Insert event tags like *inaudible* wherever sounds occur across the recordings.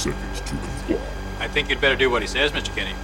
seconds to comply. I think you'd better do what he says, Mr. Kinney.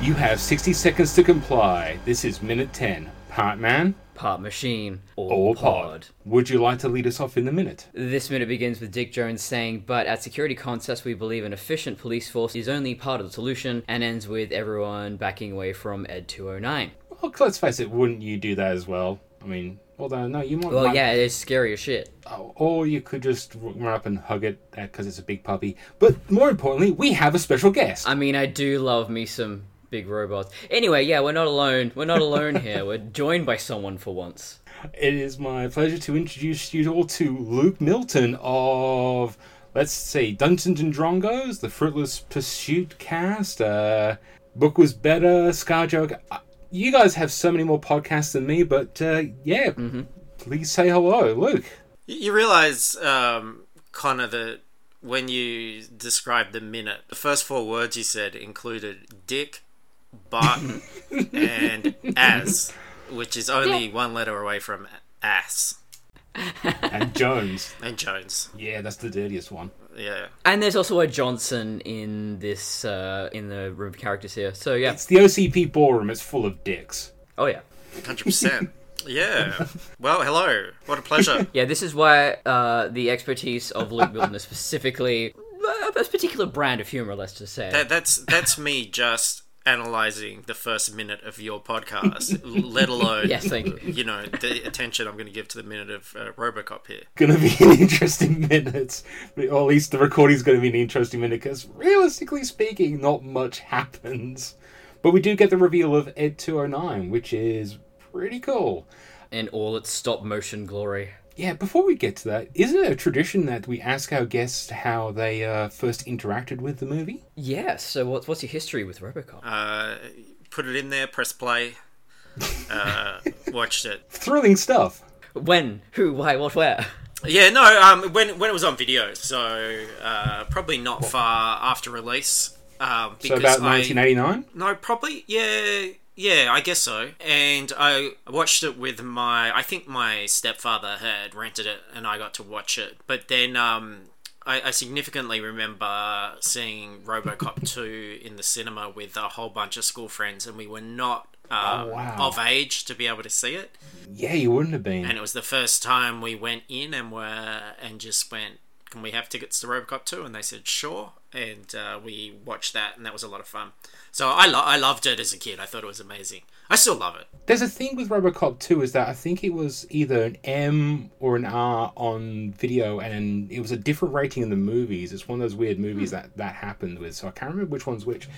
You have 60 seconds to comply. This is minute 10. Part man Part machine or, or pod. pod. Would you like to lead us off in the minute? This minute begins with Dick Jones saying, But at Security Concepts, we believe an efficient police force is only part of the solution, and ends with everyone backing away from Ed 209. Well, let's face it, wouldn't you do that as well? I mean, although, no, you might. Well, yeah, it is scary as shit. Oh, Or you could just run up and hug it because it's a big puppy. But more importantly, we have a special guest. I mean, I do love me some big robots. Anyway, yeah, we're not alone. We're not alone *laughs* here. We're joined by someone for once. It is my pleasure to introduce you all to Luke Milton of, let's see, Dungeons and Drongos, the Fruitless Pursuit cast, uh, Book Was Better, Scarjoke. Uh, You guys have so many more podcasts than me, but uh, yeah, please say hello, Luke. You you realize, um, Connor, that when you described the minute, the first four words you said included dick, but, *laughs* and as, which is only one letter away from ass And Jones. and Jones. Yeah, that's the dirtiest one. Yeah. And there's also a Johnson in this, uh, in the room of characters here. So, yeah. It's the OCP ballroom, it's full of dicks. Oh, yeah. Hundred percent. *laughs* Yeah. Well, hello. What a pleasure. *laughs* Yeah, this is why uh, the expertise of Luke Milton is specifically uh, a particular brand of humor, let's just say. That, that's that's me just analyzing the first minute of your podcast, *laughs* let alone Yes, thank you. you know the attention I'm going to give to the minute of uh, RoboCop here. Gonna be an interesting *laughs* minute, or at least the recording's gonna be an interesting minute because realistically speaking, not much happens. But we do get the reveal of Ed 209, which is pretty cool. in all its stop motion glory. Yeah, before we get to that, isn't it a tradition that we ask our guests how they uh, first interacted with the movie? Yes, so what's, what's your history with Robocop? Uh, put it in there, press play, uh, *laughs* watched it. Thrilling stuff. when? Who? Why? What? Where? Yeah, no, um, when when it was on video, so uh, probably not far after release. Um, So because about I- 1989? No, probably yeah, yeah, I guess so. And I watched it with my, I think my stepfather had rented it, and I got to watch it. But then um, I, I significantly remember seeing RoboCop *laughs* two in the cinema with a whole bunch of school friends, and we were not. Uh, Oh, wow. Of age to be able to see it, Yeah, you wouldn't have been. and it was the first time we went in and were and just went, "Can we have tickets to RoboCop 2? And they said, "Sure." And uh, we watched that, and that was a lot of fun. So I lo- I loved it as a kid. I thought it was amazing. I still love it. There's a thing with Robocop 2 is that I think it was either an M or an R on video, and it was a different rating in the movies. It's one of those weird movies that that happened with, so I can't remember which one's which.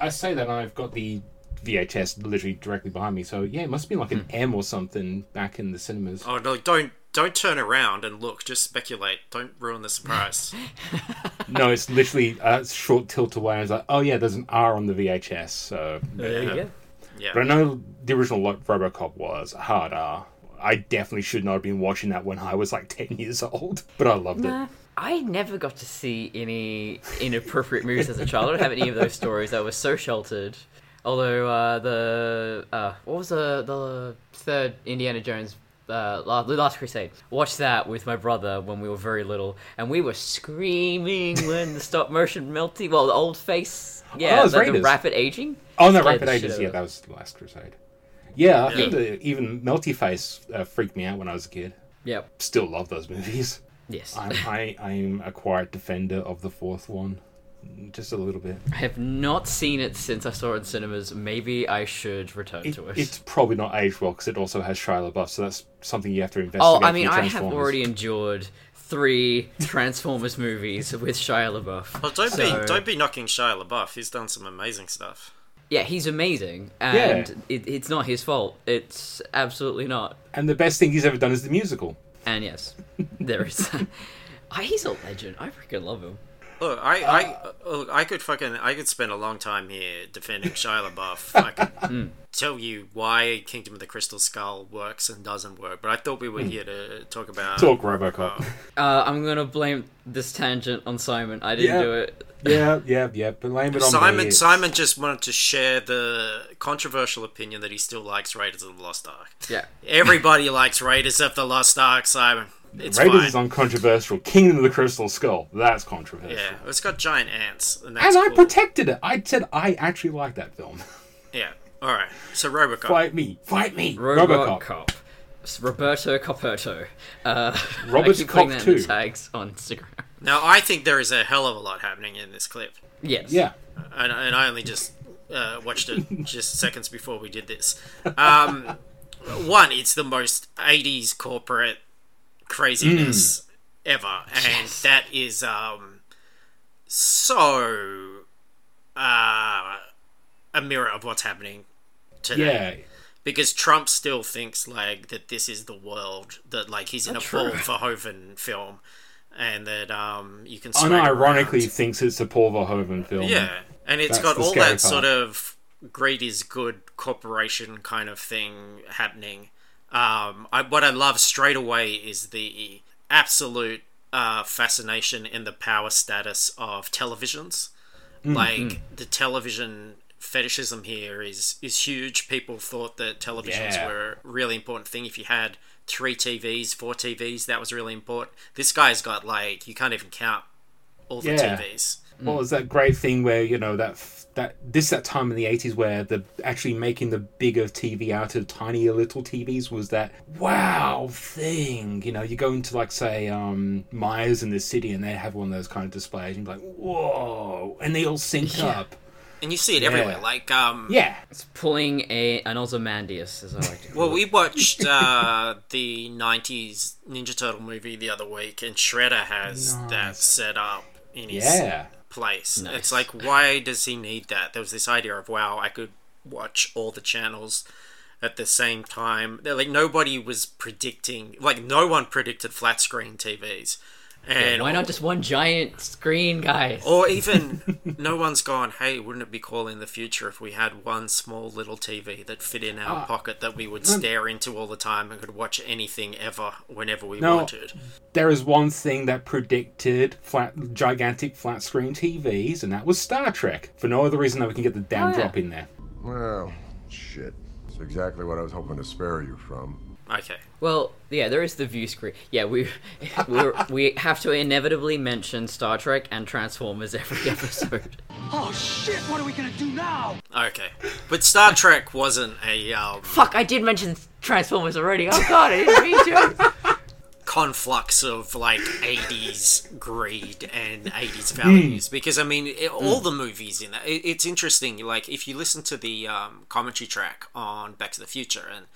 I say that and I've got the VHS literally directly behind me, so yeah, it must have been like an M or something back in the cinemas. Oh no! Don't don't turn around and look. Just speculate. Don't ruin the surprise. *laughs* No, it's literally a short tilt away, and it's like, oh yeah, there's an R on the VHS, so. There you go. Yeah. But I know the original Robocop was a hard R. I definitely should not have been watching that when I was like 10 years old, but I loved it. I never got to see any inappropriate movies as a child. I don't have any of those stories. I was so sheltered. Although uh, the uh, what was the the third Indiana Jones uh, The Last Crusade? Watched that with my brother when we were very little, and we were screaming when the stop motion melty. Well, the old face, yeah, Oh, the, the rapid aging. Oh no, Rapid Ages. Yeah, that was the Last Crusade. Yeah, I Yeah. think the, even Melty Face uh, freaked me out when I was a kid. Yep. Still love those movies. Yes. I'm, I, I'm a quiet defender of the fourth one, just a little bit. I have not seen it since I saw it in cinemas. Maybe I should return It, to it. it's probably not aged well because it also has Shia LaBeouf, so that's something you have to investigate. Oh, I mean, I have already endured three *laughs* Transformers movies with Shia LaBeouf. Well, don't So- be don't be knocking Shia LaBeouf. He's done some amazing stuff. Yeah, he's amazing, and Yeah. it, it's not his fault. It's absolutely not. And the best thing he's ever done is the musical. And yes, there is. *laughs* Ah, he's a legend. I freaking love him. Look, I, uh, I, look, I could fucking, I could spend a long time here defending Shia LaBeouf. *laughs* Hmm. I could tell you why Kingdom of the Crystal Skull works and doesn't work, but I thought we were hmm. here to talk about. Talk Robocop. Uh, *laughs* uh, I'm gonna blame this tangent on Simon. I didn't Yeah. do it. yeah, yeah, yeah. Blame it on Simon, me. Simon just wanted to share the controversial opinion that he still likes Raiders of the Lost Ark. Yeah. Everybody likes Raiders of the Lost Ark, Simon. It's Raiders fine. is uncontroversial. Kingdom of the Crystal Skull, that's controversial. yeah, it's got giant ants, and that's And I cool. protected it. I said I actually like that film. *laughs* Yeah. All right. So RoboCop. fight me, fight me, Robocop. RoboCop. It's Roberto Coperto. Uh, *laughs* Robert I keep putting Cop that too. tags on Instagram. Now I think there is a hell of a lot happening in this clip, Yes. Yeah, and, and I only just uh, watched it *laughs* just seconds before we did this. Um, one, it's the most '80s corporate craziness ever, and that is um, so uh, a mirror of what's happening today. yeah. because Trump still thinks like that this is the world that like he's in a true. Paul Verhoeven film, and that um you can. Unironically, around. thinks it's a Paul Verhoeven film. yeah, and it's That's got all that sort of great is good corporation kind of thing happening. Um, I, what I love straight away is the absolute uh, fascination in the power status of televisions. Mm, Like the television fetishism here is is huge. People thought that televisions Yeah. were a really important thing. If you had three TVs, four TVs, that was really important. This guy's got like you can't even count all the Yeah. TVs. Well, it's that great thing where you know that that this that time in the eighties where the actually making the bigger TV out of tinier little TVs was that wow thing. You know, you go into like say um Myers in the city and they have one of those kind of displays and you're like whoa, and they all sync Yeah. up. And you see it everywhere. Like um Yeah, It's pulling a an Ozymandias, as I like to call Well, it. we watched uh, *laughs* the '90s Ninja Turtle movie the other week, and Shredder has that set up in his yeah. Place. Nice. It's like, why does he need that? There was this idea of, wow, I could watch all the channels at the same time. They're like nobody was predicting, like no one predicted flat screen TVs, and Why not just one giant screen, guys? or even *laughs* no one's gone, hey, wouldn't it be cool in the future if we had one small little TV that fit in our Ah. pocket that we would stare into all the time and could watch anything ever whenever we No. wanted? There is one thing that predicted flat, gigantic flat screen TVs, and that was Star Trek. For no other reason than we can get the damn Oh, yeah. drop in there. Well, shit. It's exactly what I was hoping to spare you from. Okay. Well, yeah, there is the view screen. Yeah, we *laughs* we're, we have to inevitably mention Star Trek and Transformers every *laughs* episode. Oh shit, what are we gonna do now? Okay. But Star Trek wasn't a um, Fuck, I did mention Transformers already. Oh god, I didn't mean to. *laughs* conflux of like 80s greed and 80s values because i mean it, all the movies in that it, it's interesting like if you listen to the um, commentary track on back to the future and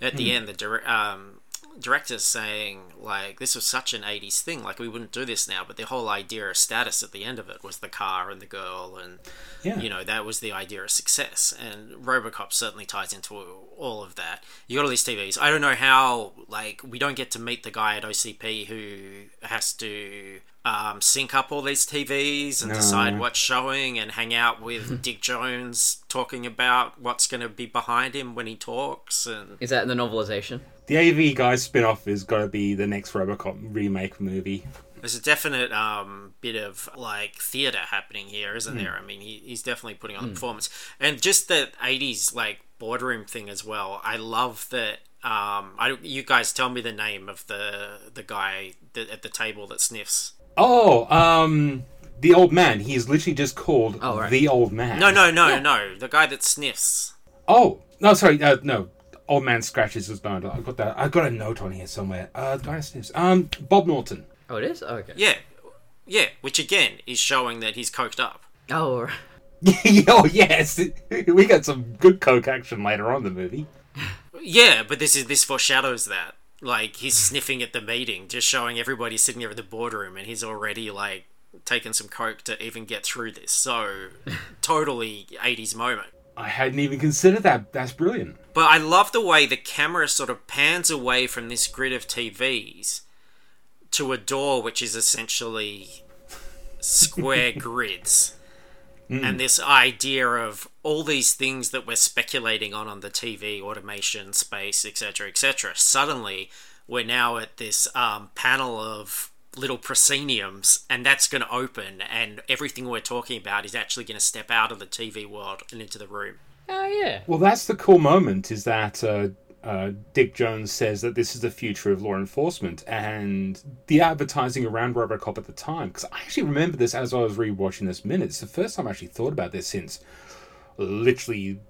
at the end the um, director's saying like this was such an 80s thing like we wouldn't do this now but the whole idea of status at the end of it was the car and the girl and Yeah. you know that was the idea of success and robocop certainly ties into all of that you got all these tvs i don't know how like we don't get to meet the guy at ocp who has to um, sync up all these tvs and No. decide what's showing and hang out with *laughs* dick jones talking about what's going to be behind him when he talks and Is that in the novelization? The AV guy spin off is got to be the next Robocop remake movie. There's a definite um, bit of like theater happening here, isn't there? I mean, he, he's definitely putting on a performance, and just the '80s like boardroom thing as well. I love that. Um, I you guys tell me the name of the the guy that, at the table that sniffs. Oh, um, the old man. He's literally just called Oh, right. the old man. No, no, no, no. The guy that sniffs. Oh, no, sorry. Uh, no, old man scratches his bone. I got that. I got a note on here somewhere. Uh, the guy sniffs. Um, Bob Morton. Oh, it is. Oh, okay. Yeah, yeah. Which again is showing that he's coked up. Oh, right. *laughs* *laughs* oh yes, *laughs* we got some good coke action later on in the movie. Yeah, but this is this foreshadows that. Like he's sniffing at the meeting, just showing everybody sitting there at the boardroom, and he's already like taken some coke to even get through this. So totally 80s moment. I hadn't even considered that. That's brilliant. But I love the way the camera sort of pans away from this grid of TVs to a door which is essentially square *laughs* grids. And this idea of all these things that we're speculating on on the TV, automation, space, etc., etc. Suddenly, we're now at this um, panel of little prosceniums, and that's going to open, and everything we're talking about is actually going to step out of the TV world and into the room. Oh, yeah. Well, that's the cool moment. Is that uh, uh, Dick Jones says that this is the future of law enforcement, and the advertising around RoboCop at the time. Because I actually remember this as I was rewatching this minute. It's the first time I actually thought about this since literally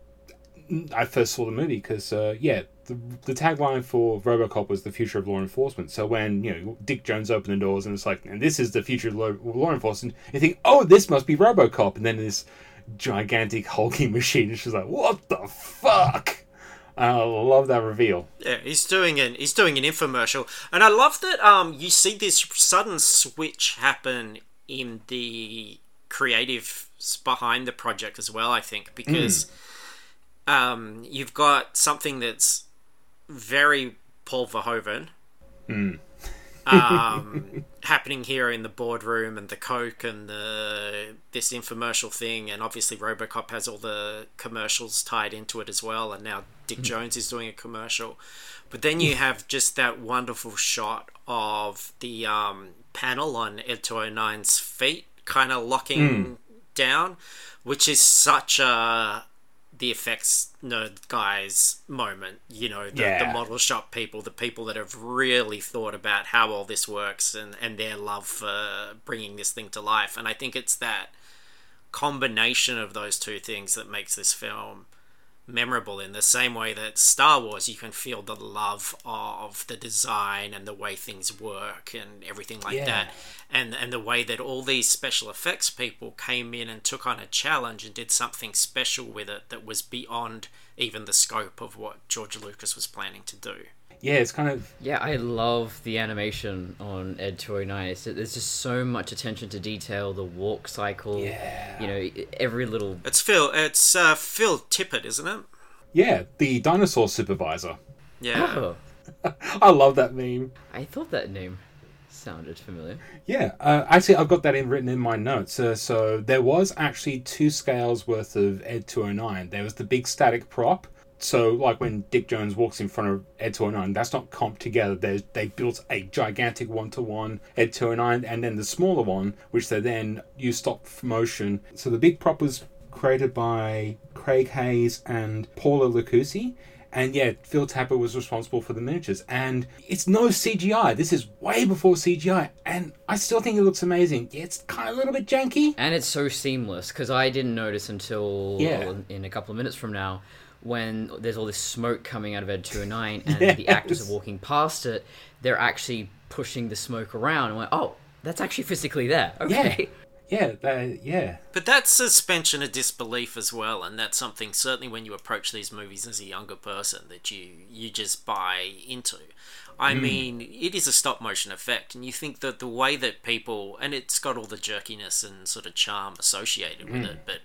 I first saw the movie. Because uh, yeah, the, tagline for RoboCop was the future of law enforcement. So when you know Dick Jones opened the doors and it's like, and this is the future of law enforcement, you think, oh, this must be RoboCop, and then this gigantic hulking *laughs* machine. It's just like, what the fuck? I love that reveal. Yeah, he's doing an he's doing an infomercial, and I love that. Um, you see this sudden switch happen in the creative behind the project as well. I think because um, you've got something that's very Paul Verhoeven. Um, happening here in the boardroom and the coke and the this infomercial thing and obviously RoboCop has all the commercials tied into it as well and now Dick Jones is doing a commercial. But then you have just that wonderful shot of the um, panel on Ed 209's feet kind of locking down which is such a the effects nerd guys moment you know the, the model shop people the people that have really thought about how all this works and and their love for bringing this thing to life. And i think it's that combination of those two things that makes this film memorable in the same way that Star Wars you can feel the love of the design and the way things work and everything like Yeah. that and and the way that all these special effects people came in and took on a challenge and did something special with it that was beyond even the scope of what George Lucas was planning to do. Yeah, it's kind of Yeah, I love the animation on Ed 209. It's, there's just so much attention to detail, the walk cycle. Yeah. You know, every little. It's Phil it's uh, Phil Tippett, isn't it? yeah the dinosaur supervisor. Yeah. Oh, *laughs* I love that meme. I thought that name sounded familiar. Yeah, uh, actually, I've got that in written in my notes. Uh, so there was actually two scales worth of Ed 209. There was the big static prop. So, like when Dick Jones walks in front of Ed 209, that's not comped together. There's, they built a gigantic one to one Ed 209, and then the smaller one, which they then use stop motion. So the big prop was created by Craig Hayes and Paula Lucchesi. And yeah, Phil Tippett was responsible for the miniatures. And it's no CGI. This is way before CGI. And I still think it looks amazing. Yeah, it's kind of a little bit janky. And it's so seamless because I didn't notice until Yeah. well, in a couple of minutes from now when there's all this smoke coming out of Ed 209 *laughs* and the actors are walking past it. They're actually pushing the smoke around. And went, oh, that's actually physically there. Okay. *laughs* Yeah, that, yeah. But that's suspension of disbelief as well, and that's something certainly when you approach these movies as a younger person that you you just buy into. I mean, it is a stop motion effect, and you think that the way that people and it's got all the jerkiness and sort of charm associated with it, but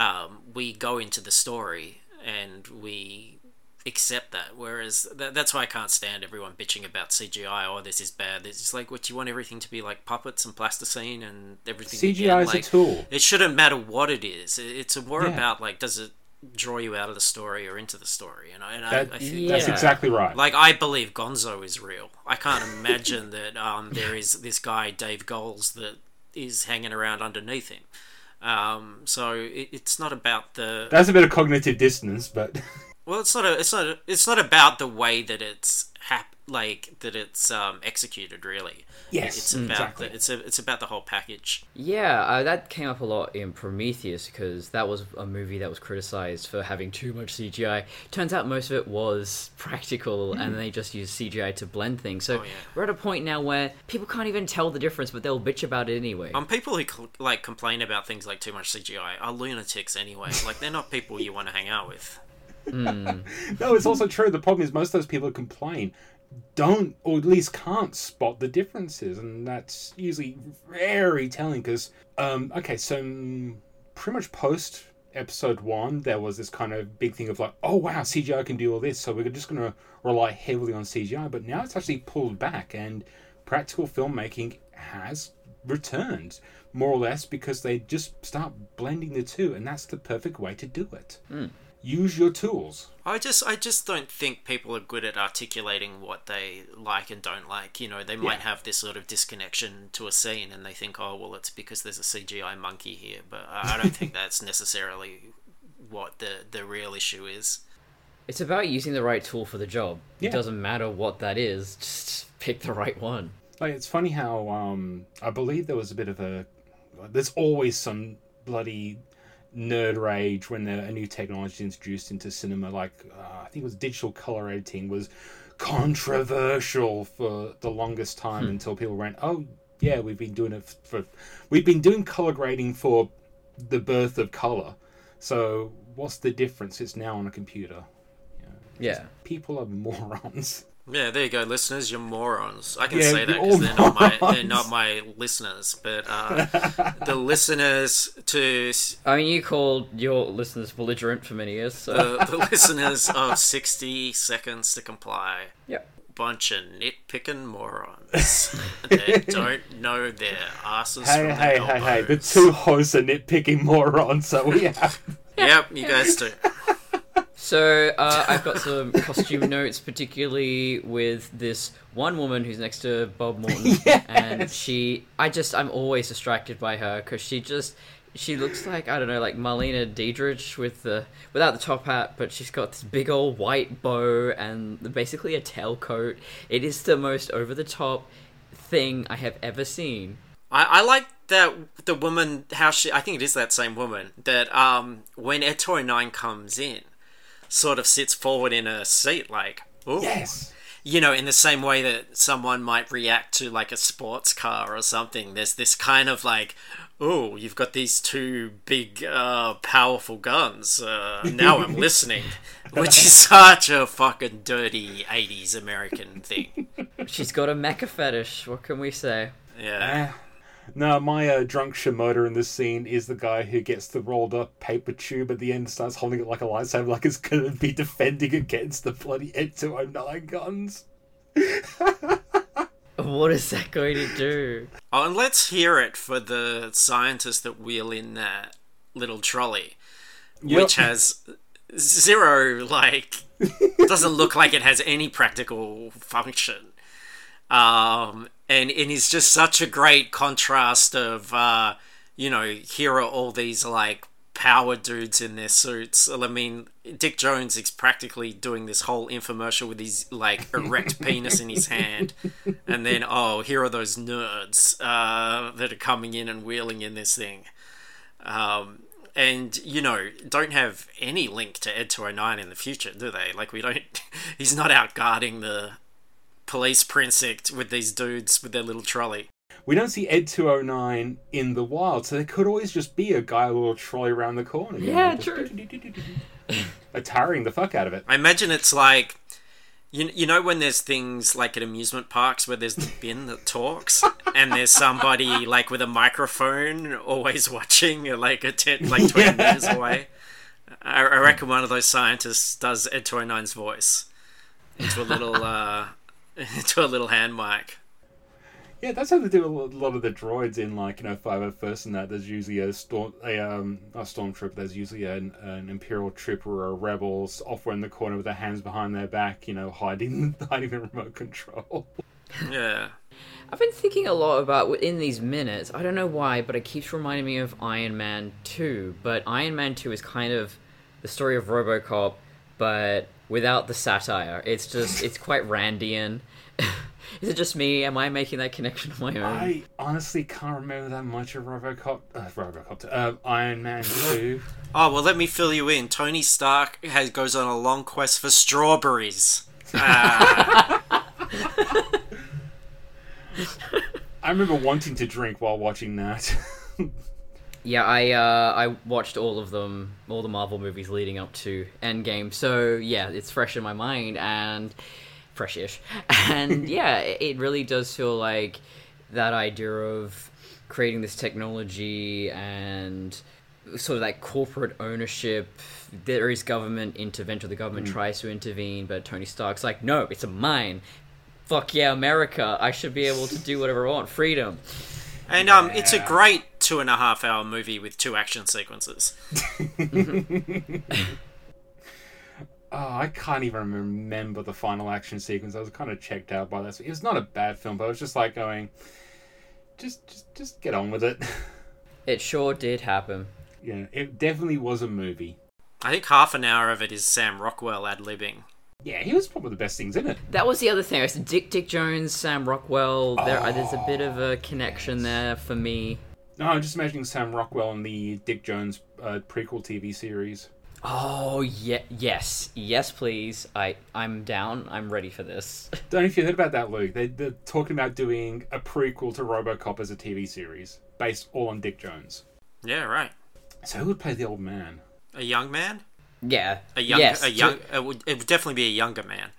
um, we go into the story and we accept that. Whereas that, that's why I can't stand everyone bitching about CGI. Oh, this is bad. This is like what you want everything to be like puppets and plasticine and everything. CGI again, is a tool. It shouldn't matter what it is. It's more Yeah. about like does it draw you out of the story or into the story. And I, and That, I, I think Yeah. That's exactly right. like I believe Gonzo is real. I can't imagine *laughs* that um, there is this guy Dave Goelz that is hanging around underneath him. Um, so it, it's not about the That's a bit of cognitive dissonance, but *laughs* well, it's not a, it's not a, it's not about the way that it's hap- like that it's um, executed. Really, yes, it's about exactly. the, it's a, it's about the whole package. Yeah, uh, that came up a lot in Prometheus because that was a movie that was criticized for having too much CGI. Turns out most of it was *laughs* practical, and they just used CGI to blend things. So Oh, yeah. we're at a point now where people can't even tell the difference, but they'll bitch about it anyway. Um, people who cl- like complain about things like too much CGI are lunatics anyway. *laughs* Like they're not people you want to hang out with. *laughs* No, it's also true. The problem is most of those people who complain don't, or at least can't spot the differences, and that's usually very telling. Because, um, okay, so mm, pretty much post episode one, there was this kind of big thing of like, oh wow, CGI can do all this, so we're just going to rely heavily on CGI. But now it's actually pulled back, and practical filmmaking has returned more or less because they just start blending the two, and that's the perfect way to do it. Use your tools. I just I just don't think people are good at articulating what they like and don't like. You know, they might Yeah. have this sort of disconnection to a scene and they think, oh well, it's because there's a CGI monkey here. But I I don't think *laughs* that's necessarily what the the real issue is. It's about using the right tool for the job. Yeah. It doesn't matter what that is, *laughs* just pick the right one. Like it's funny how um I believe there was a bit of a there's always some bloody nerd rage when there, a new technology is introduced into cinema. Like uh, I think it was digital color editing was controversial for the longest time until people went, oh yeah, we've been doing it for we've been doing color grading for the birth of color. So what's the difference? It's now on a computer. Yeah. People are morons. Yeah, there you go, listeners. You're morons. I can Yeah, say that because they're not my they're not my listeners, but uh, *laughs* the listeners to I mean, you called your listeners belligerent for many years, so. the, the listeners of sixty seconds to comply. Yep. Bunch of nitpicking morons that don't know their asses Hey, from their hey, hey, hey! The two hosts are nitpicking morons, so we have. Yep, you guys do. So uh, I've got some *laughs* costume notes, particularly with this one woman who's next to Bob Morton, *laughs* and she. I just I'm always distracted by her because she just she looks like I don't know like Marlena Dietrich with the without the top hat, but she's got this big old white bow and basically a tailcoat. It is the most over the top thing I have ever seen. I, I like that the woman how she I think it is that same woman that um when Ed Toy Nine comes in, sort of sits forward in a seat like ooh Yes. you know in the same way that someone might react to like a sports car or something. There's this kind of like oh you've got these two big uh powerful guns. Uh, now I'm *laughs* listening, *laughs* which is such a fucking dirty '80s American thing. She's got a mecha fetish. What can we say? Yeah. No, my uh, drunk Shimoda in this scene is the guy who gets the rolled up paper tube at the end, starts holding it like a lightsaber, like it's gonna be defending against the bloody Ed 209 guns. *laughs* What is that going to do? Oh, and let's hear it for the scientist that wheel in that little trolley, which has zero, like, doesn't look like it has any practical function. Um, and and is just such a great contrast of, uh, you know, here are all these, like, power dudes in their suits. I mean, Dick Jones is practically doing this whole infomercial with his, like, erect *laughs* penis in his hand. And then oh here are those nerds uh, that are coming in and wheeling in this thing. Um, and you know don't have any link to ed 209 in the future do they? Like we don't *laughs* he's not out guarding the police precinct with these dudes with their little trolley We don't see Ed 209 in the wild, so there could always just be a guy with a little trolley around the corner. Yeah, know, true. *laughs* Like tiring the fuck out of it. i imagine it's like you, you know when there's things like at amusement parks where there's the *laughs* bin that talks and there's somebody like with a microphone always watching like a ten, like 20 meters away I, I reckon one of those scientists does Ed 209's voice into a little *laughs* uh *laughs* into a little hand mic Yeah, that's how they do a lot of the droids in like you know Five O First and that. There's usually a storm, a um, a stormtrooper. There's usually an, an imperial trooper or a rebels off in the corner with their hands behind their back, you know, hiding *laughs* hiding the remote control. *laughs* yeah I've been thinking a lot about in these minutes. I don't know why, but it keeps reminding me of Iron Man 2. But Iron Man 2 is kind of the story of RoboCop, but without the satire. It's just it's quite Randian. *laughs* is it just me? Am I making that connection on my own? I honestly can't remember that much of RoboCop. Uh, RoboCop, uh, Iron Man *laughs* Two. oh well let me fill you in tony stark has goes on a long quest for strawberries Ah, *laughs* I remember wanting to drink while watching that. Yeah, I uh, I watched all of them, all the Marvel movies leading up to Endgame. So yeah, it's fresh in my mind and freshish. *laughs* And *laughs* yeah, it really does feel like that idea of creating this technology and sort of like corporate ownership. There is government intervention. The government tries to intervene, but Tony Stark's like, no, it's a mine. Fuck yeah, America! I should be able to do whatever I want. Freedom. and um it's a great two and a half hour movie with two action sequences *laughs* Oh, I can't even remember the final action sequence. I was kind of checked out by that. It was not a bad film, but I was just like going, just, just, just get on with it. *laughs* It sure did happen. yeah, it definitely was a movie. I think half an hour of it is Sam Rockwell ad libbing. Yeah, he was probably the best things in it. That was the other thing. I said Dick Dick Jones, Sam Rockwell. There, there's a bit of a connection there for me. No, I'm just imagining Sam Rockwell in the Dick Jones uh, prequel TV series. Oh yeah, yes, yes, please. I I'm down. I'm ready for this. *laughs* Don't know if you heard about that, Luke. They, they're talking about doing a prequel to RoboCop as a TV series based all on Dick Jones. Yeah, right. So who would play the old man? A young man. Yeah, A young, yes, a young. do- It would, it would definitely be a younger man.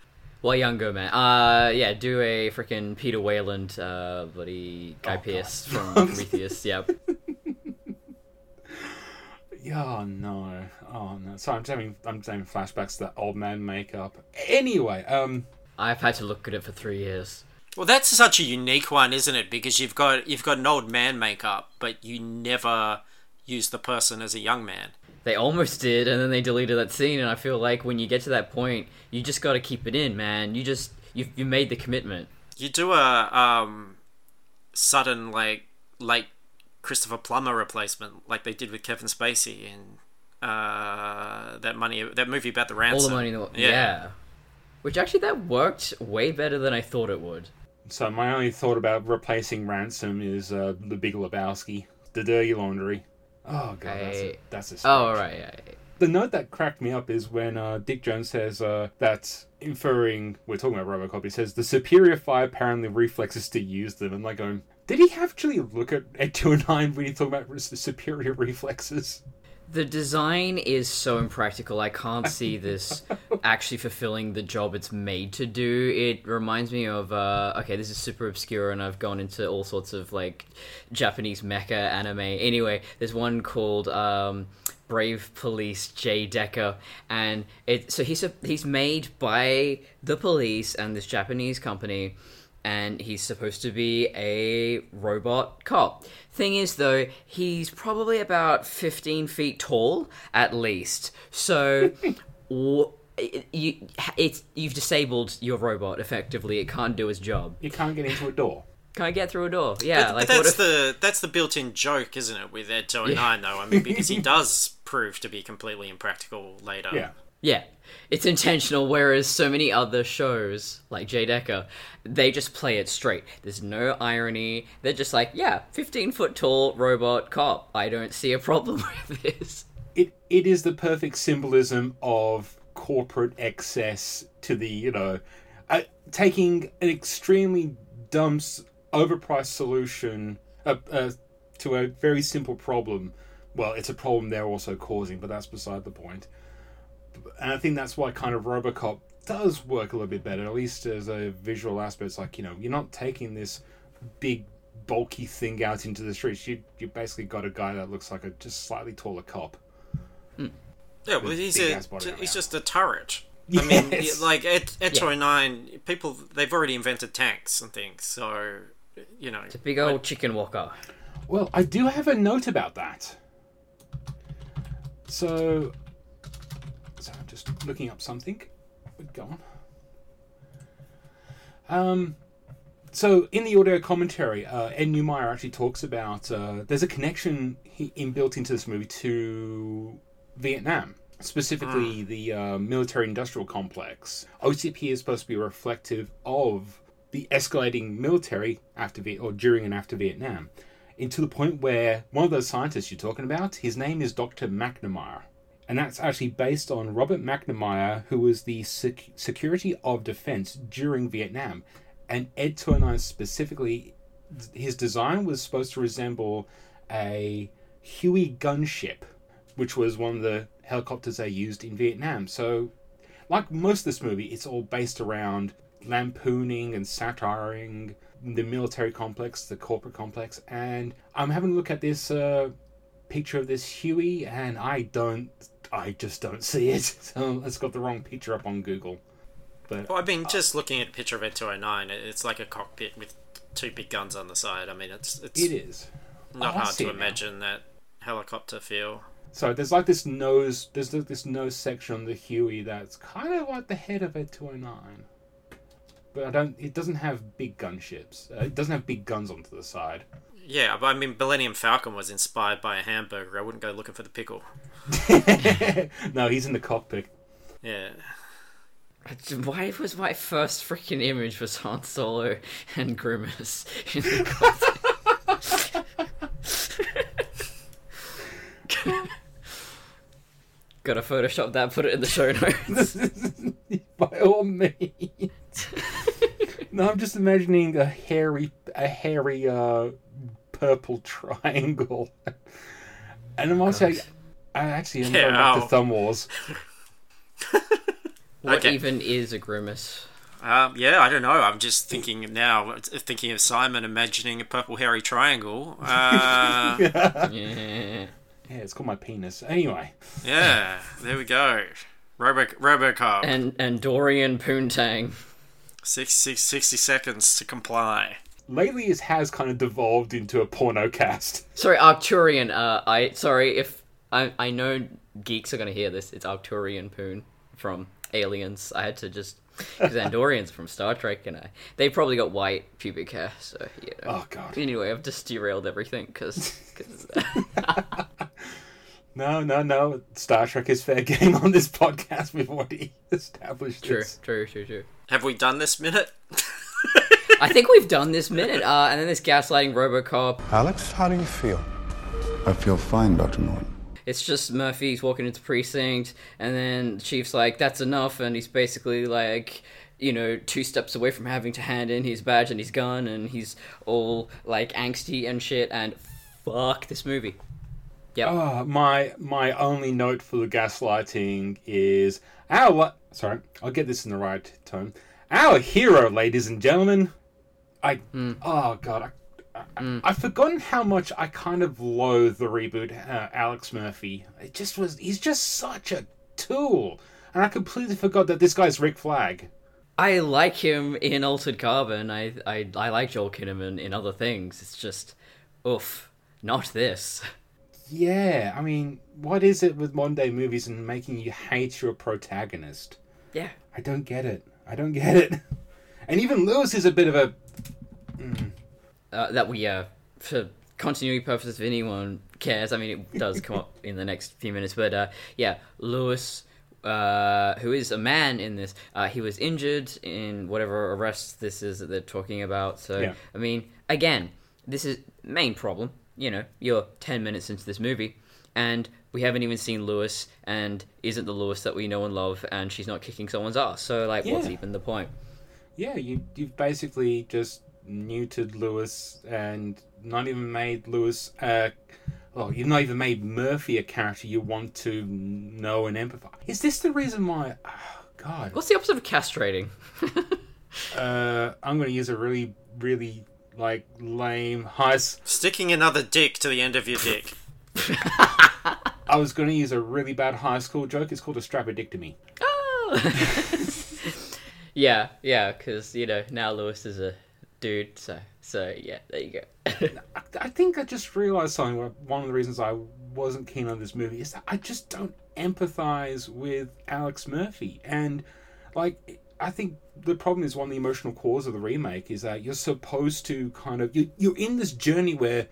Well, younger man. Uh, yeah, do a freaking Peter Weyland, uh, bloody Guy Oh, Pearce from *laughs* Prometheus. Yep. *laughs* Yeah, oh, no. Oh no. Sorry, I'm just having I'm just having flashbacks to that old man makeup. Anyway, um I've had to look at it for three years. Well, that's such a unique one, isn't it? Because you've got you've got an old man makeup, but you never use the person as a young man. They almost did, and then they deleted that scene. And I feel like when you get to that point, you just got to keep it in, man. You just you you made the commitment. You do a um, sudden like late Christopher Plummer replacement, like they did with Kevin Spacey in uh, that money that movie about the ransom. All the money in the world. Yeah. Which actually that worked way better than I thought it would. so my only thought about replacing Ransom is uh the Big Lebowski. The dirty laundry. Oh god, that's a, I- that's a Oh, stretch. all right. The note that cracked me up is when uh, Dick Jones says uh, that, inferring, we're talking about Robocop, he says the superior fire apparently reflexes to use them. And like going, did he actually look at Ed 209 when he talking about superior *laughs* reflexes? The design is so impractical. I can't see this actually fulfilling the job it's made to do. It reminds me of uh, okay, this is super obscure, and I've gone into all sorts of like Japanese mecha anime. Anyway, there's one called um, Brave Police J Decker, and it so he's a, he's made by the police and this Japanese company and he's supposed to be a robot cop. Thing is, though, he's probably about 15 feet tall at least. So, *laughs* w- you, it's, you've disabled your robot effectively. It can't do its job. You can't get into a door. *laughs* Can't get through a door. Yeah, But, like but that's if, the that's the built-in joke, isn't it, with Ed 209 though? I mean, because he *laughs* does prove to be completely impractical later. Yeah. Yeah, it's intentional. Whereas so many other shows, like J Decker, they just play it straight. There's no irony. They're just like, yeah, 15 foot tall robot cop. I don't see a problem *laughs* with this. It It is the perfect symbolism of corporate excess to the, you know, uh, taking an extremely dumb, overpriced solution uh, uh, to a very simple problem. Well, it's a problem they're also causing, but that's beside the point. And I think that's why kind of Robocop does work a little bit better, at least as a visual aspect. It's like, you know, you're not taking this big, bulky thing out into the streets. You, you basically got a guy that looks like a just slightly taller cop. Hmm. Yeah, well, he's big a ass body he's now. just a turret. I *laughs* mean, Yes. like Ed, Ed 209, people they've already invented tanks and things, so you know. it's a Big old chicken walker. Well, I do have a note about that. So, so I'm just looking up something. But go on. Um, so in the audio commentary, uh, Ed Neumeier actually talks about uh, there's a connection he, inbuilt into this movie to Vietnam, specifically the uh, military-industrial complex. OCP is supposed to be reflective of the escalating military after Viet- or during and after Vietnam, and to the point where one of those scientists you're talking about, his name is Dr. McNamara. And that's actually based on Robert McNamara, who was the sec- Security of Defense during Vietnam. And Ed 209 specifically, his design was supposed to resemble a Huey gunship, which was one of the helicopters they used in Vietnam. So, like most of this movie, it's all based around lampooning and satiring the military complex, the corporate complex. And I'm having a look at this uh, picture of this Huey, and I don't, I just don't see it. So *laughs* it's got the wrong picture up on Google. But Well, I mean, just looking at a picture of Ed 209, it's like a cockpit with two big guns on the side. I mean, it's it's it is. not Oh, hard to it now. imagine that helicopter feel. So there's like this nose, there's like this nose section on the Huey that's kind of like the head of a 209. But I don't, it doesn't have big gunships. Uh, it doesn't have big guns onto the side. Yeah, but I mean, Millennium Falcon was inspired by a hamburger. I wouldn't go looking for the pickle. *laughs* no, he's in the cockpit. Yeah. Why was my first freaking image was Han Solo and Grimace in the cockpit? *laughs* Gotta Photoshop that, put it in the show notes. *laughs* By all means. no, I'm just imagining a hairy, a hairy, uh, purple *laughs* triangle. And I'm also, I actually am going back to. Thumb Wars. *laughs* What Okay. even is a grimace? Um, yeah, I don't know. I'm just thinking now, thinking of Simon imagining a purple hairy triangle. *laughs* Uh, Yeah. Yeah, it's called my penis. Anyway, yeah, there we go. Robo Robocop. And and Dorian Poontang. Six, six, 60 seconds to comply. Lately it has kind of devolved into a porno cast. *laughs* Sorry, Arcturian. Uh, I sorry if I I know geeks are gonna hear this. It's Arcturian Poon from Aliens. I had to just because *laughs* Andorians from Star Trek, and I they probably got white pubic hair. So you know. Oh god. Anyway, I've just derailed everything because. *laughs* No, no, no. Star Trek is fair game on this podcast. We've already established true, this. true, true, true. Have we done this minute? I think we've done this minute, uh, and then this gaslighting RoboCop. Alex, how do you feel? I feel fine, Dr. Norton. It's just Murphy's walking into precinct, and then the chief's like, "That's enough," and he's basically like, you know, two steps away from having to hand in his badge and his gun, and he's all like angsty and shit. And fuck this movie. Yep. Uh, my my only note for the gaslighting is our? Sorry, I'll get this in the right tone. Our hero, ladies and gentlemen. I oh god, I, I, I've forgotten how much I kind of loathe the reboot uh, Alex Murphy. It just was he's just such a tool, and I completely forgot that this guy's Rick Flag. I like him in Altered Carbon. I I I like Joel Kinnaman in other things. It's just, oof, not this. Yeah, I mean, what is it with modern day movies and making you hate your protagonist? Yeah. I don't get it. I don't get it. *laughs* And even Lewis is a bit of a uh, that we uh for continuity purposes if anyone cares i mean it does come up *laughs* in the next few minutes but uh yeah lewis uh who is a man in this uh he was injured in whatever arrest this is that they're talking about so Yeah. i mean again this is main problem you know you're 10 minutes into this movie and we haven't even seen lewis and isn't the lewis that we know and love and she's not kicking someone's ass so like what's even the point yeah. You you've basically just neutered Lewis and not even made Lewis. Uh, well, you've not even made Murphy a character you want to know and empathize. Is this the reason why? Oh, God, what's the opposite of castrating *laughs* uh, I'm going to use a really, really like lame high. s- Sticking another dick to the end of your dick. *laughs* *laughs* I was going to use a really bad high school joke. It's called a strap strapodictomy. Oh. yeah, yeah, because you know now Lewis is a dude, so so yeah, there you go. *laughs* I, think I just realized something. One of the reasons I wasn't keen on this movie is that I just don't empathize with Alex Murphy, and like I think the problem is one of the emotional cores of the remake is that you're supposed to kind of you, you're in this journey where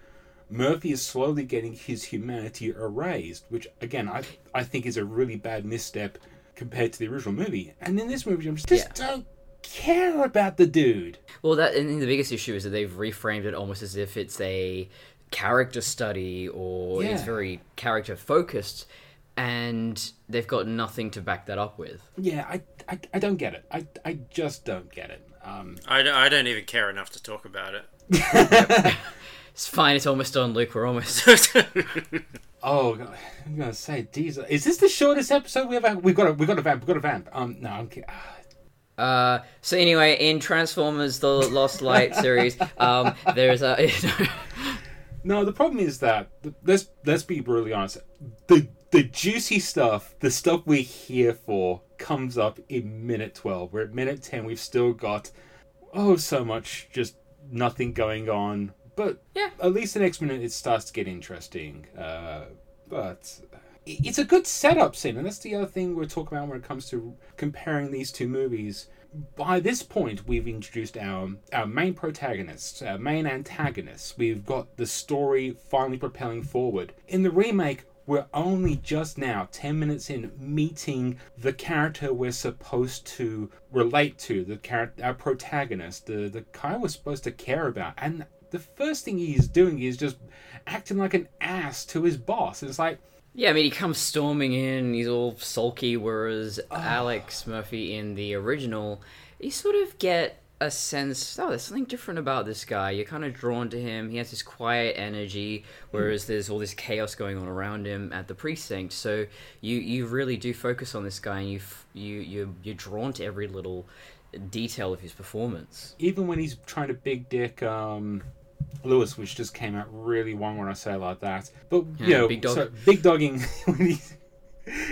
Murphy is slowly getting his humanity erased, which again I I think is a really bad misstep compared to the original movie. And in this movie, I just, just Yeah. don't care about the dude. well, that and the biggest issue is that they've reframed it almost as if it's a character study or it's very character focused, and they've got nothing to back that up with. Yeah, I I, I don't get it. I I just don't get it. Um, I don't, I don't even care enough to talk about it. *laughs* It's fine. It's almost done, Luke. We're almost. *laughs* Oh, God, I'm gonna say, geez, is this the shortest episode we ever? We've got a, we've got a vamp, we've got a vamp. Um, no, I'm kidding. Uh, so anyway, in Transformers: The Lost Light *laughs* series, um, there's a *laughs* No, the problem is that let's let's be brutally honest. The the juicy stuff, the stuff we're here for, comes up in minute twelve. We're at minute ten. We've still got oh so much just nothing going on. But Yeah. at least the next minute it starts to get interesting. Uh, but it's a good setup scene, and that's the other thing we're talking about when it comes to comparing these two movies. by this point, we've introduced our our main protagonists, our main antagonists. We've got the story finally propelling forward. In the remake, we're only just now, 10 minutes in, meeting the character we're supposed to relate to, the character, our protagonist, the, the guy we're supposed to care about. And the first thing he's doing is just acting like an ass to his boss. It's like, Yeah, I mean, he comes storming in, he's all sulky, whereas Alex Murphy in the original, you sort of get a sense, oh, there's something different about this guy. You're kind of drawn to him. He has this quiet energy, whereas there's all this chaos going on around him at the precinct. So you, you really do focus on this guy, and you you you you're drawn to every little detail of his performance. even when he's trying to big dick um Lewis, which just came out really wrong when I say it like that. But you know, big dog. so big dogging *laughs* when he's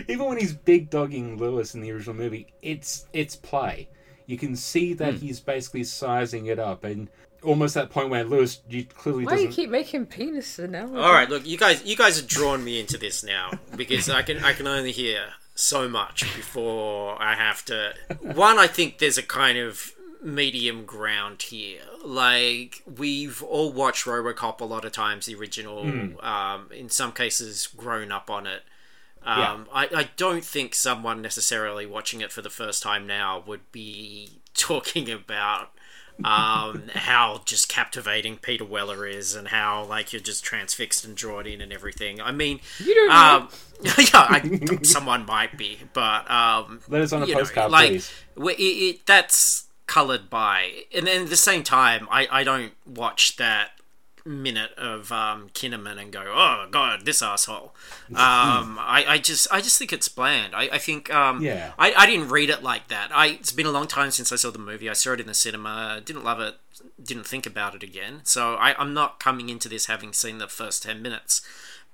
even when he's big dogging Lewis in the original movie, it's it's play. You can see that Hmm. he's basically sizing it up, and almost that point where Lewis you clearly Why do you doesn't. keep making penis analogy? All right, look, you guys, you guys have drawn me into this now because I can, I can only hear so much before I have to. One, I think there's a kind of medium ground here. Like we've all watched RoboCop a lot of times, the original. Um, in some cases, grown up on it. Um, I, I don't think someone necessarily watching it for the first time now would be *laughs* talking about um, *laughs* how just captivating Peter Weller is and how like you're just transfixed and drawn in and everything. I mean, You don't know. um, *laughs* yeah, I, someone might be, but um, Let us on a you know, postcard, like please. it, it, that's colored by, and then at the same time, I, I don't watch that minute of um, Kinnaman and go, oh god, this asshole. *laughs* Um, I, I just I just think it's bland. I, I think um, Yeah. I, I didn't read it like that. I it's been a long time since I saw the movie. I saw it in the cinema. Didn't love it. Didn't think about it again. So I, I'm not coming into this having seen the first ten minutes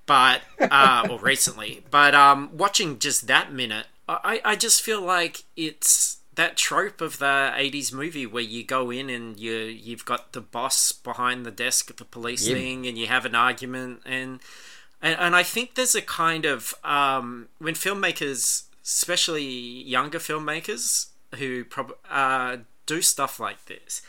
but *laughs* uh, or recently. But um, watching just that minute, I, I just feel like it's that trope of the '80s movie where you go in and you you've got the boss behind the desk at the police Yeah. thing, and you have an argument, and and, and I think there's a kind of um, when filmmakers, especially younger filmmakers, who prob- uh, do stuff like this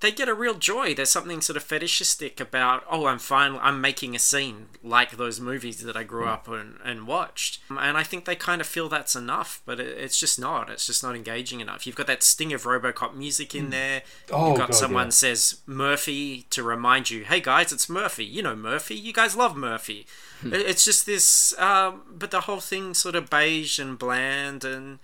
they get a real joy. There's something sort of fetishistic about, oh, I'm fine, I'm making a scene like those movies that I grew up and, and watched. And I think they kind of feel that's enough, but it, it's just not. It's just not engaging enough. You've got that sting of Robocop music in there. Oh, You've got God, someone yeah. says Murphy to remind you, hey guys, it's Murphy. You know Murphy. You guys love Murphy. Hmm. It- it's just this, um, but the whole thing sort of beige and bland and.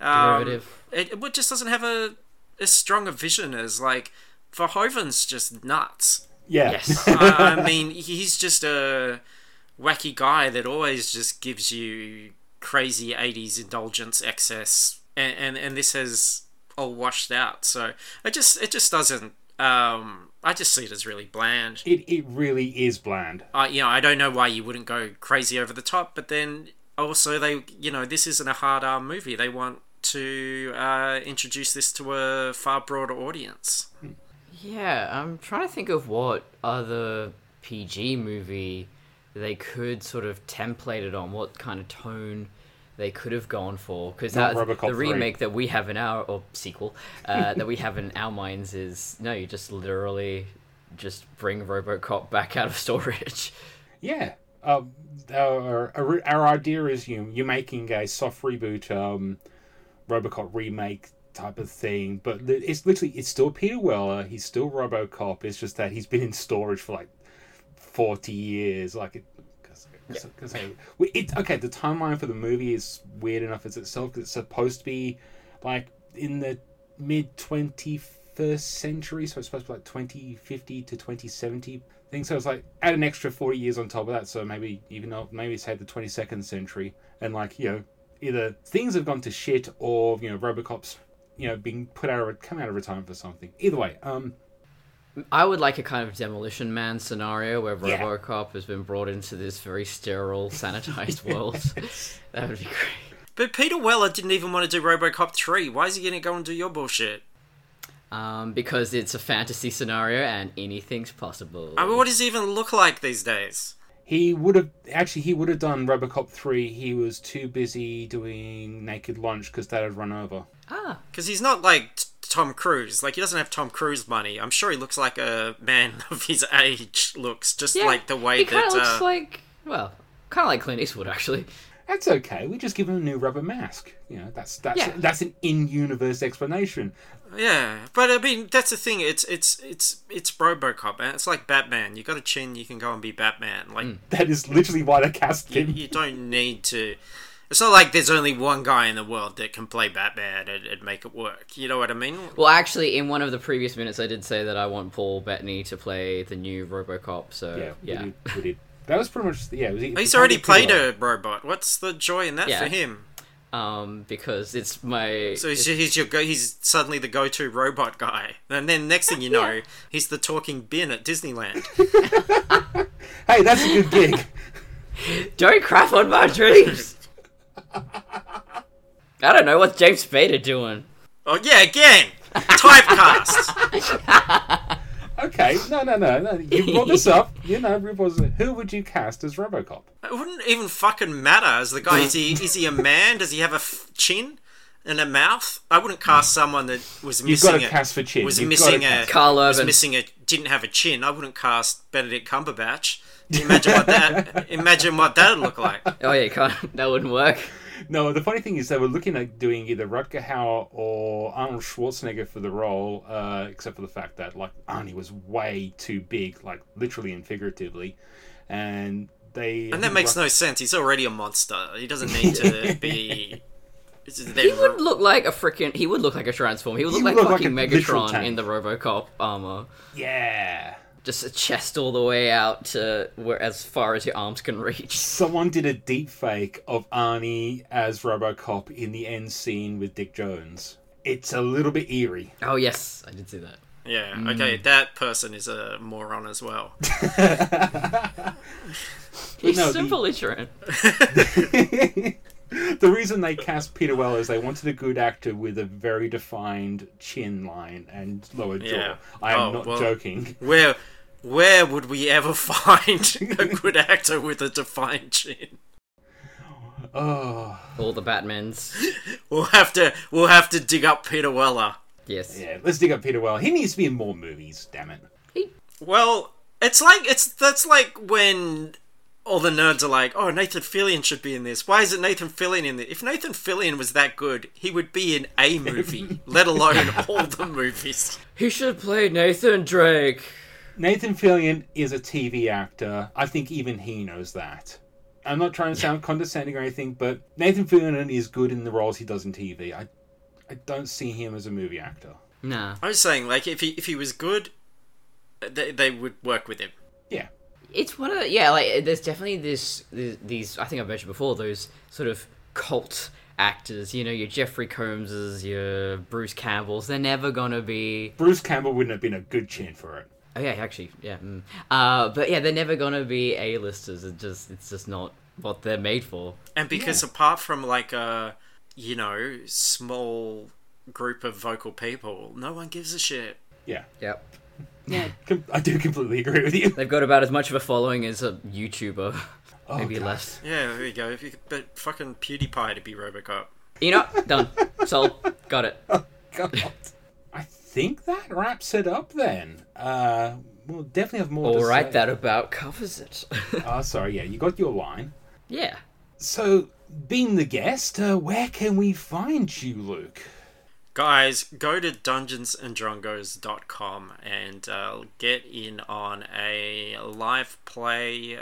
Um, Derivative. it, it just doesn't have a as strong a vision as like Verhoeven's just nuts. Yeah. Yes. *laughs* I, I mean, he's just a wacky guy that always just gives you crazy '80s indulgence excess, and and, and this has all washed out. So it just it just doesn't. Um, I just see it as really bland. It, it really is bland. I you know I don't know why you wouldn't go crazy over the top, but then also they you know this isn't a hard R movie. They want to uh, introduce this to a far broader audience. Yeah, I'm trying to think of what other PG movie they could sort of template it on, what kind of tone they could have gone for. Because the RoboCop 3. remake that we have in our, or sequel, uh, *laughs* that we have in our minds is, no, you just literally just bring Robocop back out of storage. Yeah. Um, our, our, our idea is you you're making a soft reboot, um, RoboCop remake type of thing, but it's literally it's still Peter Weller. He's still RoboCop. It's just that he's been in storage for like forty years. Like it. Cause, cause, 'cause, hey, it, okay, the timeline for the movie is weird enough as itself. 'cause it's supposed to be like in the mid twenty first century, so it's supposed to be like twenty fifty to twenty seventy thing. So it's like add an extra forty years on top of that. So maybe even though maybe say the twenty second century, and like you know either things have gone to shit or you know RoboCop's you know being put out of come out of retirement for something. Either way, um, I would like a kind of Demolition Man scenario where Yeah. Robocop has been brought into this very sterile, sanitized *laughs* world. *laughs* that would be great. But Peter Weller didn't even want to do RoboCop three. Why is he going to go and do your bullshit? Um, because it's a fantasy scenario and anything's possible. I mean, what does he even look like these days? he would have actually he would have done RoboCop three. He was too busy doing Naked Lunch because that had run over. Ah, Because he's not like t- Tom Cruise. Like he doesn't have Tom Cruise money. I'm sure he looks like a man *laughs* of his age. Looks just yeah. like the way he that. of looks uh, like well, kind of like Clint Eastwood actually. That's okay. We just give him a new rubber mask. You know, that's that's Yeah. that's an in-universe explanation. Yeah, but I mean that's the thing. It's it's it's it's RoboCop, man. It's like Batman. You got a chin, you can go and be Batman. Like That is literally why they cast you, him. you don't need to. It's not like there's only one guy in the world that can play Batman and, and make it work. You know what I mean? Well, actually, in one of the previous minutes, I did say that I want Paul Bettany to play the new RoboCop. So Yeah, yeah, We did, we did. That was pretty much yeah. It was, He's already played a robot. What's the joy in that Yeah. for him? um, because it's my So he's, he's your go. He's suddenly the go-to robot guy, and then next thing you *laughs* know, he's the talking bin at Disneyland. *laughs* Hey, that's a good gig. don't crap on my dreams. *laughs* *laughs* I don't know what's James Spader doing. oh yeah, again, typecast. *laughs* okay, no, no, no, no. You brought this up. You know, who would you cast as RoboCop? It wouldn't even fucking matter as the guy. Is he is he a man? Does he have a f- chin and a mouth? I wouldn't cast someone that was You've missing got to a cast for chin. was You've missing gotta a cast- Carl was missing a didn't have a chin. I wouldn't cast Benedict Cumberbatch. Imagine what that imagine what that'd look like. Oh yeah, you can't. That wouldn't work. No, the funny thing is they were looking at doing either Rutger Hauer or Arnold Schwarzenegger for the role, uh, except for the fact that like Arnie was way too big, like literally and figuratively, and they And that makes no sense. He's already a monster. He doesn't need to *laughs* be. He would look like a freaking. He would look like a transform. He would look He like would look fucking like a literal Megatron in the RoboCop armor. yeah. Just a chest all the way out to where as far as your arms can reach. Someone did a deep fake of Arnie as RoboCop in the end scene with Dick Jones. It's a little bit eerie. Oh yes, I did see that. Yeah. Mm. Okay, that person is a moron as well. *laughs* He's no, the- simple illiterate. *laughs* the reason they cast Peter Weller is they wanted a good actor with a very defined chin line and lower jaw. Yeah. I am Oh, not well- joking. Where where would we ever *laughs* find a good actor with a defined chin? Oh, ah. All the Batmans. We'll have to we'll have to dig up Peter Weller. Yes. yeah. Let's dig up Peter Weller. He needs to be in more movies. Damn it. Well, it's like it's that's like when all the nerds are like, "Oh, Nathan Fillion should be in this." Why is it Nathan Fillion in this? If Nathan Fillion was that good, he would be in a movie, *laughs* let alone all the movies. He should play Nathan Drake. Nathan Fillion is a TV actor. I think even he knows that. I'm not trying to sound condescending or anything, but Nathan Fillion is good in the roles he does in TV. I, I don't see him as a movie actor. No. I was saying, like, if he if he was good, they, they would work with him. Yeah. It's one of the, yeah, like there's definitely this these, these I think I've mentioned before those sort of cult actors. You know, your Jeffrey Combses, your Bruce Campbells. They're never gonna be. Bruce Campbell wouldn't have been a good chin for it. Oh yeah, actually, yeah. Mm. Uh, but yeah, they're never gonna be A-listers. It just it's just not what they're made for. And because apart from like a you know small group of vocal people, no one gives a shit. Yeah. Yep. Yeah. *laughs* I do completely agree with you. They've got about as much of a following as a YouTuber, Oh, *laughs* maybe God. less. Yeah, there you go. If you but fucking PewDiePie to be RoboCop. You know, done, sold, got it. *laughs* God. I think that wraps it up then. Uh, we'll definitely have more All to right, say. that about covers it. Oh, *laughs* sorry. Yeah, you got your line. yeah. So, being the guest, uh, where can we find you, Luke? Guys, go to dungeonsanddrongos.com and uh, get in on a live play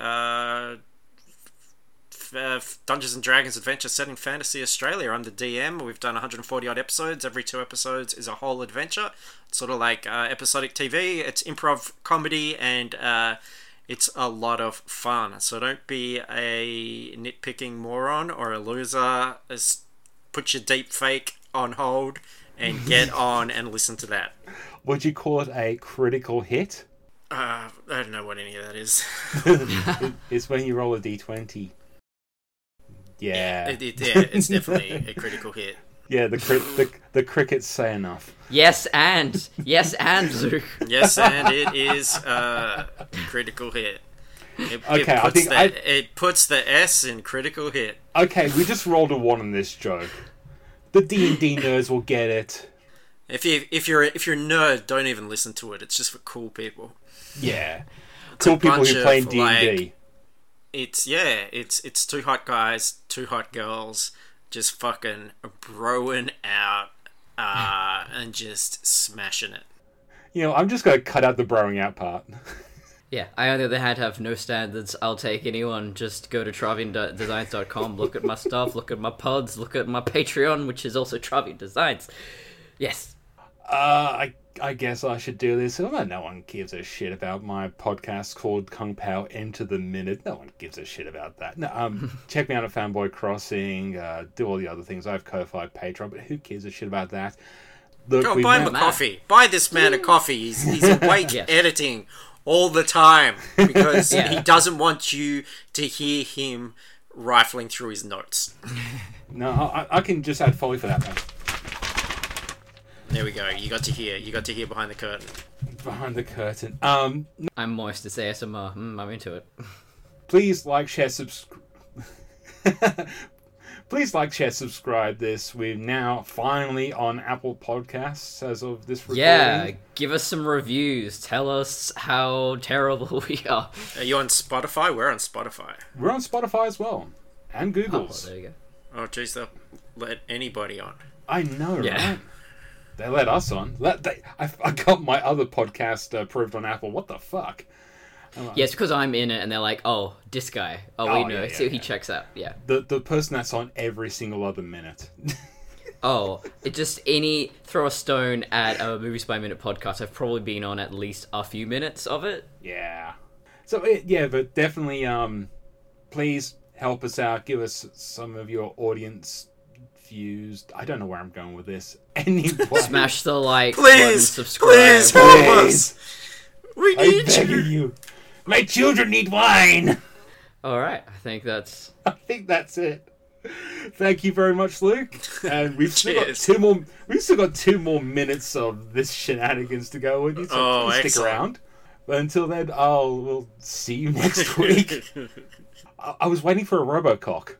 uh, Dungeons and Dragons adventure set in Fantasy Australia. I'm the DM. We've done 140 odd episodes. Every two episodes is a whole adventure. It's sort of like uh, episodic TV. It's improv comedy and uh, it's a lot of fun. So don't be a nitpicking moron or a loser. As put your deep fake on hold and *laughs* get on and listen to that. Would you call it a critical hit? Uh, I don't know what any of that is. *laughs* *laughs* It's when you roll a d20. Yeah. It, it, yeah, it's definitely a critical hit. *laughs* Yeah, the, cri- the, the crickets say enough. Yes, and yes, and Luke. *laughs* Yes, and it is a critical hit. It, Okay, it I puts think the, I- it puts the S in critical hit. Okay, we just rolled a 1 on this joke. The D and D nerds will get it. If you if you're if you're a nerd, don't even listen to it. It's just for cool people. Yeah, cool people who of, play D and D. like- It's yeah, it's it's two hot guys, two hot girls, just fucking broing out, uh, and just smashing it. You know, I'm just gonna cut out the broing out part. *laughs* Yeah, I on the other hand have no standards. I'll take anyone. Just go to traviandesigns.com, look at my stuff, look at my pods, look at my Patreon, which is also Travian Designs. Yes. Uh, I I guess I should do this. Although no one gives a shit about my podcast called Kung Pow Enter the Minute. No one gives a shit about that. No, um, *laughs* check me out at Fanboy Crossing. Uh, do all the other things. I have Ko-Fi, Patreon, but who gives a shit about that? Look, Go buy him a coffee. Buy this man a coffee. He's he's awake *laughs* Yes. editing all the time because *laughs* Yeah. he doesn't want you to hear him rifling through his notes. No, I, I can just add foley for that. Man. There we go. You got to hear. You got to hear behind the curtain. Behind the curtain. Um, I'm moist. It's ASMR. Mm, I'm into it. please like, share, subscribe. *laughs* please like, share, subscribe. This we're now finally on Apple Podcasts as of this recording. Yeah, give us some reviews. Tell us how terrible *laughs* we are. Are you on Spotify? We're on Spotify. we're on Spotify as well, and Oh, Google's. there you go. Oh, jeez, they'll let anybody on. I know, Yeah. right? They let us on. Let they, I, I got my other podcast uh, approved on Apple. What the fuck? Yeah, it's because I'm in it, and they're like, "Oh, this guy. Oh, Oh, we know. yeah, yeah, See, he yeah. checks out. Yeah. The the person that's on every single other minute. *laughs* Oh, it just any throw a stone at a movies by minute podcast. I've probably been on at least a few minutes of it. yeah. So it, yeah, but definitely, um, please help us out. Give us some of your audience views. I don't know where I'm going with this. *laughs* Anyway, Smash the like Please, button, subscribe. please help us. please. We I'm need begging you. you. My children need wine. All right, I think that's I think that's it. Thank you very much, Luke. *laughs* And we've still got Cheers. two more. We've still got two more minutes of this shenanigans to go with you. So Oh, please stick excellent. around. But until then, I'll we'll see you next *laughs* week. I, I was waiting for a RoboCock.